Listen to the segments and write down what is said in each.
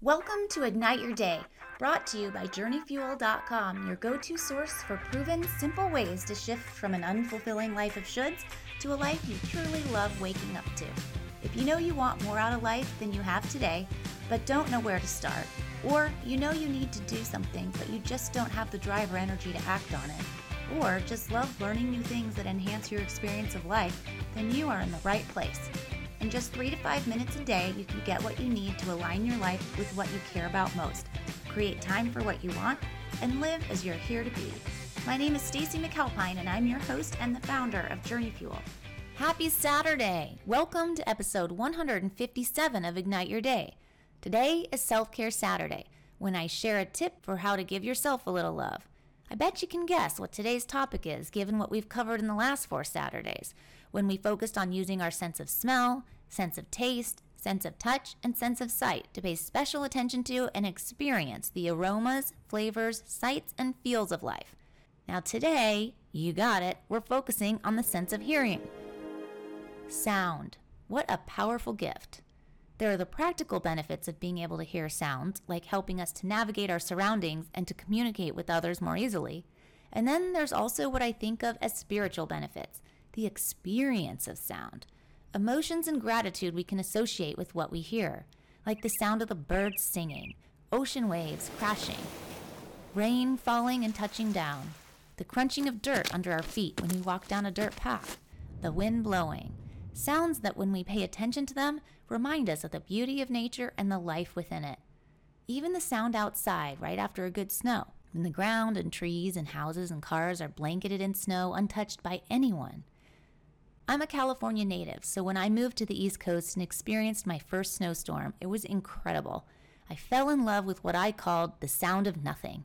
Welcome to Ignite Your Day, brought to you by JourneyFuel.com, your go to source for proven, simple ways to shift from an unfulfilling life of shoulds to a life you truly love waking up to. If you know you want more out of life than you have today, but don't know where to start, or you know you need to do something but you just don't have the drive or energy to act on it, or just love learning new things that enhance your experience of life, then you are in the right place. In just three to five minutes a day, you can get what you need to align your life with what you care about most, create time for what you want, and live as you're here to be. My name is Stacy McAlpine, and I'm your host and the founder of Journey Fuel. Happy Saturday! Welcome to episode 157 of Ignite Your Day. Today is Self Care Saturday, when I share a tip for how to give yourself a little love. I bet you can guess what today's topic is, given what we've covered in the last four Saturdays when we focused on using our sense of smell, sense of taste, sense of touch, and sense of sight to pay special attention to and experience the aromas, flavors, sights, and feels of life. Now, today, you got it, we're focusing on the sense of hearing. Sound. What a powerful gift. There are the practical benefits of being able to hear sounds, like helping us to navigate our surroundings and to communicate with others more easily. And then there's also what I think of as spiritual benefits, the experience of sound. Emotions and gratitude we can associate with what we hear, like the sound of the birds singing, ocean waves crashing, rain falling and touching down, the crunching of dirt under our feet when we walk down a dirt path, the wind blowing. Sounds that, when we pay attention to them, remind us of the beauty of nature and the life within it. Even the sound outside right after a good snow, when the ground and trees and houses and cars are blanketed in snow untouched by anyone. I'm a California native, so when I moved to the East Coast and experienced my first snowstorm, it was incredible. I fell in love with what I called the sound of nothing.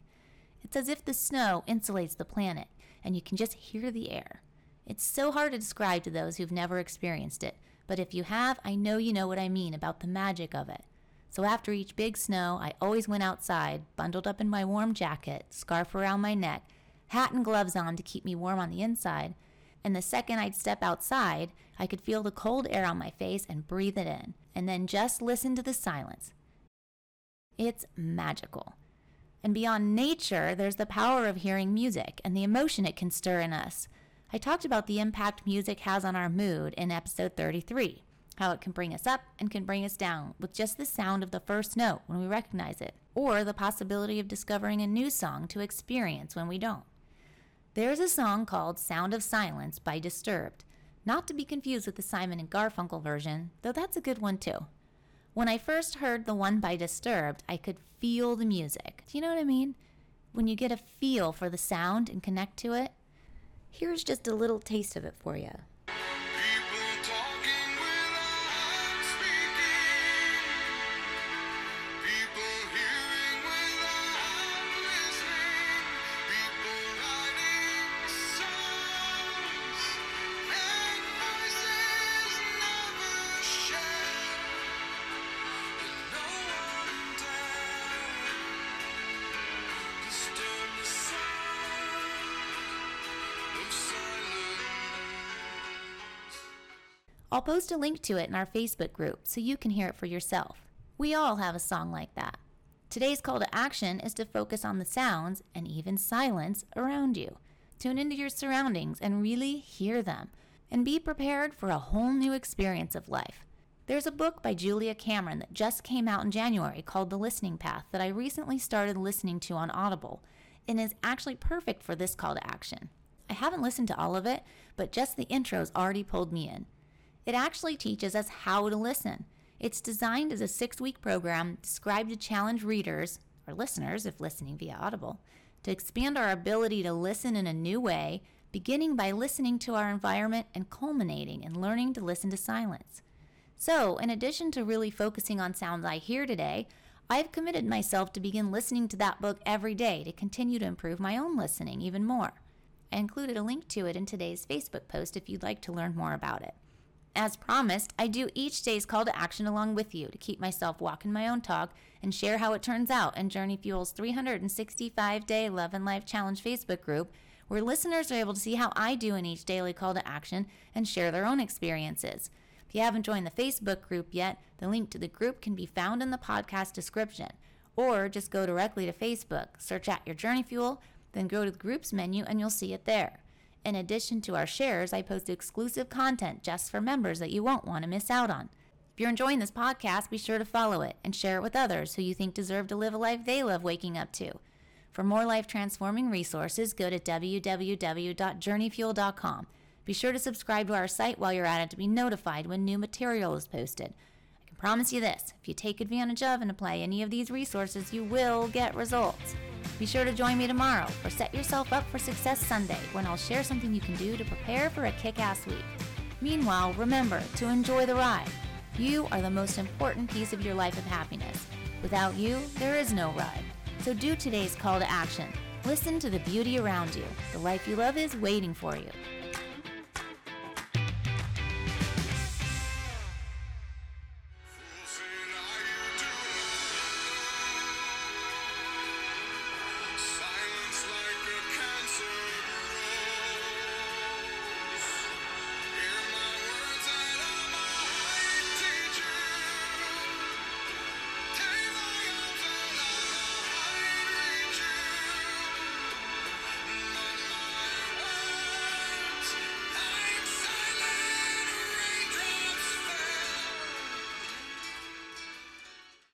It's as if the snow insulates the planet and you can just hear the air. It's so hard to describe to those who've never experienced it, but if you have, I know you know what I mean about the magic of it. So after each big snow, I always went outside, bundled up in my warm jacket, scarf around my neck, hat and gloves on to keep me warm on the inside, and the second I'd step outside, I could feel the cold air on my face and breathe it in, and then just listen to the silence. It's magical. And beyond nature, there's the power of hearing music and the emotion it can stir in us. I talked about the impact music has on our mood in episode 33, how it can bring us up and can bring us down with just the sound of the first note when we recognize it, or the possibility of discovering a new song to experience when we don't. There's a song called Sound of Silence by Disturbed, not to be confused with the Simon and Garfunkel version, though that's a good one too. When I first heard the one by Disturbed, I could feel the music. Do you know what I mean? When you get a feel for the sound and connect to it? Here's just a little taste of it for you. I'll post a link to it in our Facebook group so you can hear it for yourself. We all have a song like that. Today's call to action is to focus on the sounds and even silence around you. Tune into your surroundings and really hear them. And be prepared for a whole new experience of life. There's a book by Julia Cameron that just came out in January called The Listening Path that I recently started listening to on Audible and is actually perfect for this call to action. I haven't listened to all of it, but just the intros already pulled me in. It actually teaches us how to listen. It's designed as a six week program described to challenge readers, or listeners if listening via Audible, to expand our ability to listen in a new way, beginning by listening to our environment and culminating in learning to listen to silence. So, in addition to really focusing on sounds I hear today, I've committed myself to begin listening to that book every day to continue to improve my own listening even more. I included a link to it in today's Facebook post if you'd like to learn more about it. As promised, I do each day's call to action along with you to keep myself walking my own talk and share how it turns out in Journey Fuel's 365 day Love and Life Challenge Facebook group, where listeners are able to see how I do in each daily call to action and share their own experiences. If you haven't joined the Facebook group yet, the link to the group can be found in the podcast description. Or just go directly to Facebook, search at your Journey Fuel, then go to the groups menu and you'll see it there. In addition to our shares, I post exclusive content just for members that you won't want to miss out on. If you're enjoying this podcast, be sure to follow it and share it with others who you think deserve to live a life they love waking up to. For more life transforming resources, go to www.journeyfuel.com. Be sure to subscribe to our site while you're at it to be notified when new material is posted. I can promise you this if you take advantage of and apply any of these resources, you will get results. Be sure to join me tomorrow for Set Yourself Up for Success Sunday when I'll share something you can do to prepare for a kick ass week. Meanwhile, remember to enjoy the ride. You are the most important piece of your life of happiness. Without you, there is no ride. So do today's call to action. Listen to the beauty around you. The life you love is waiting for you.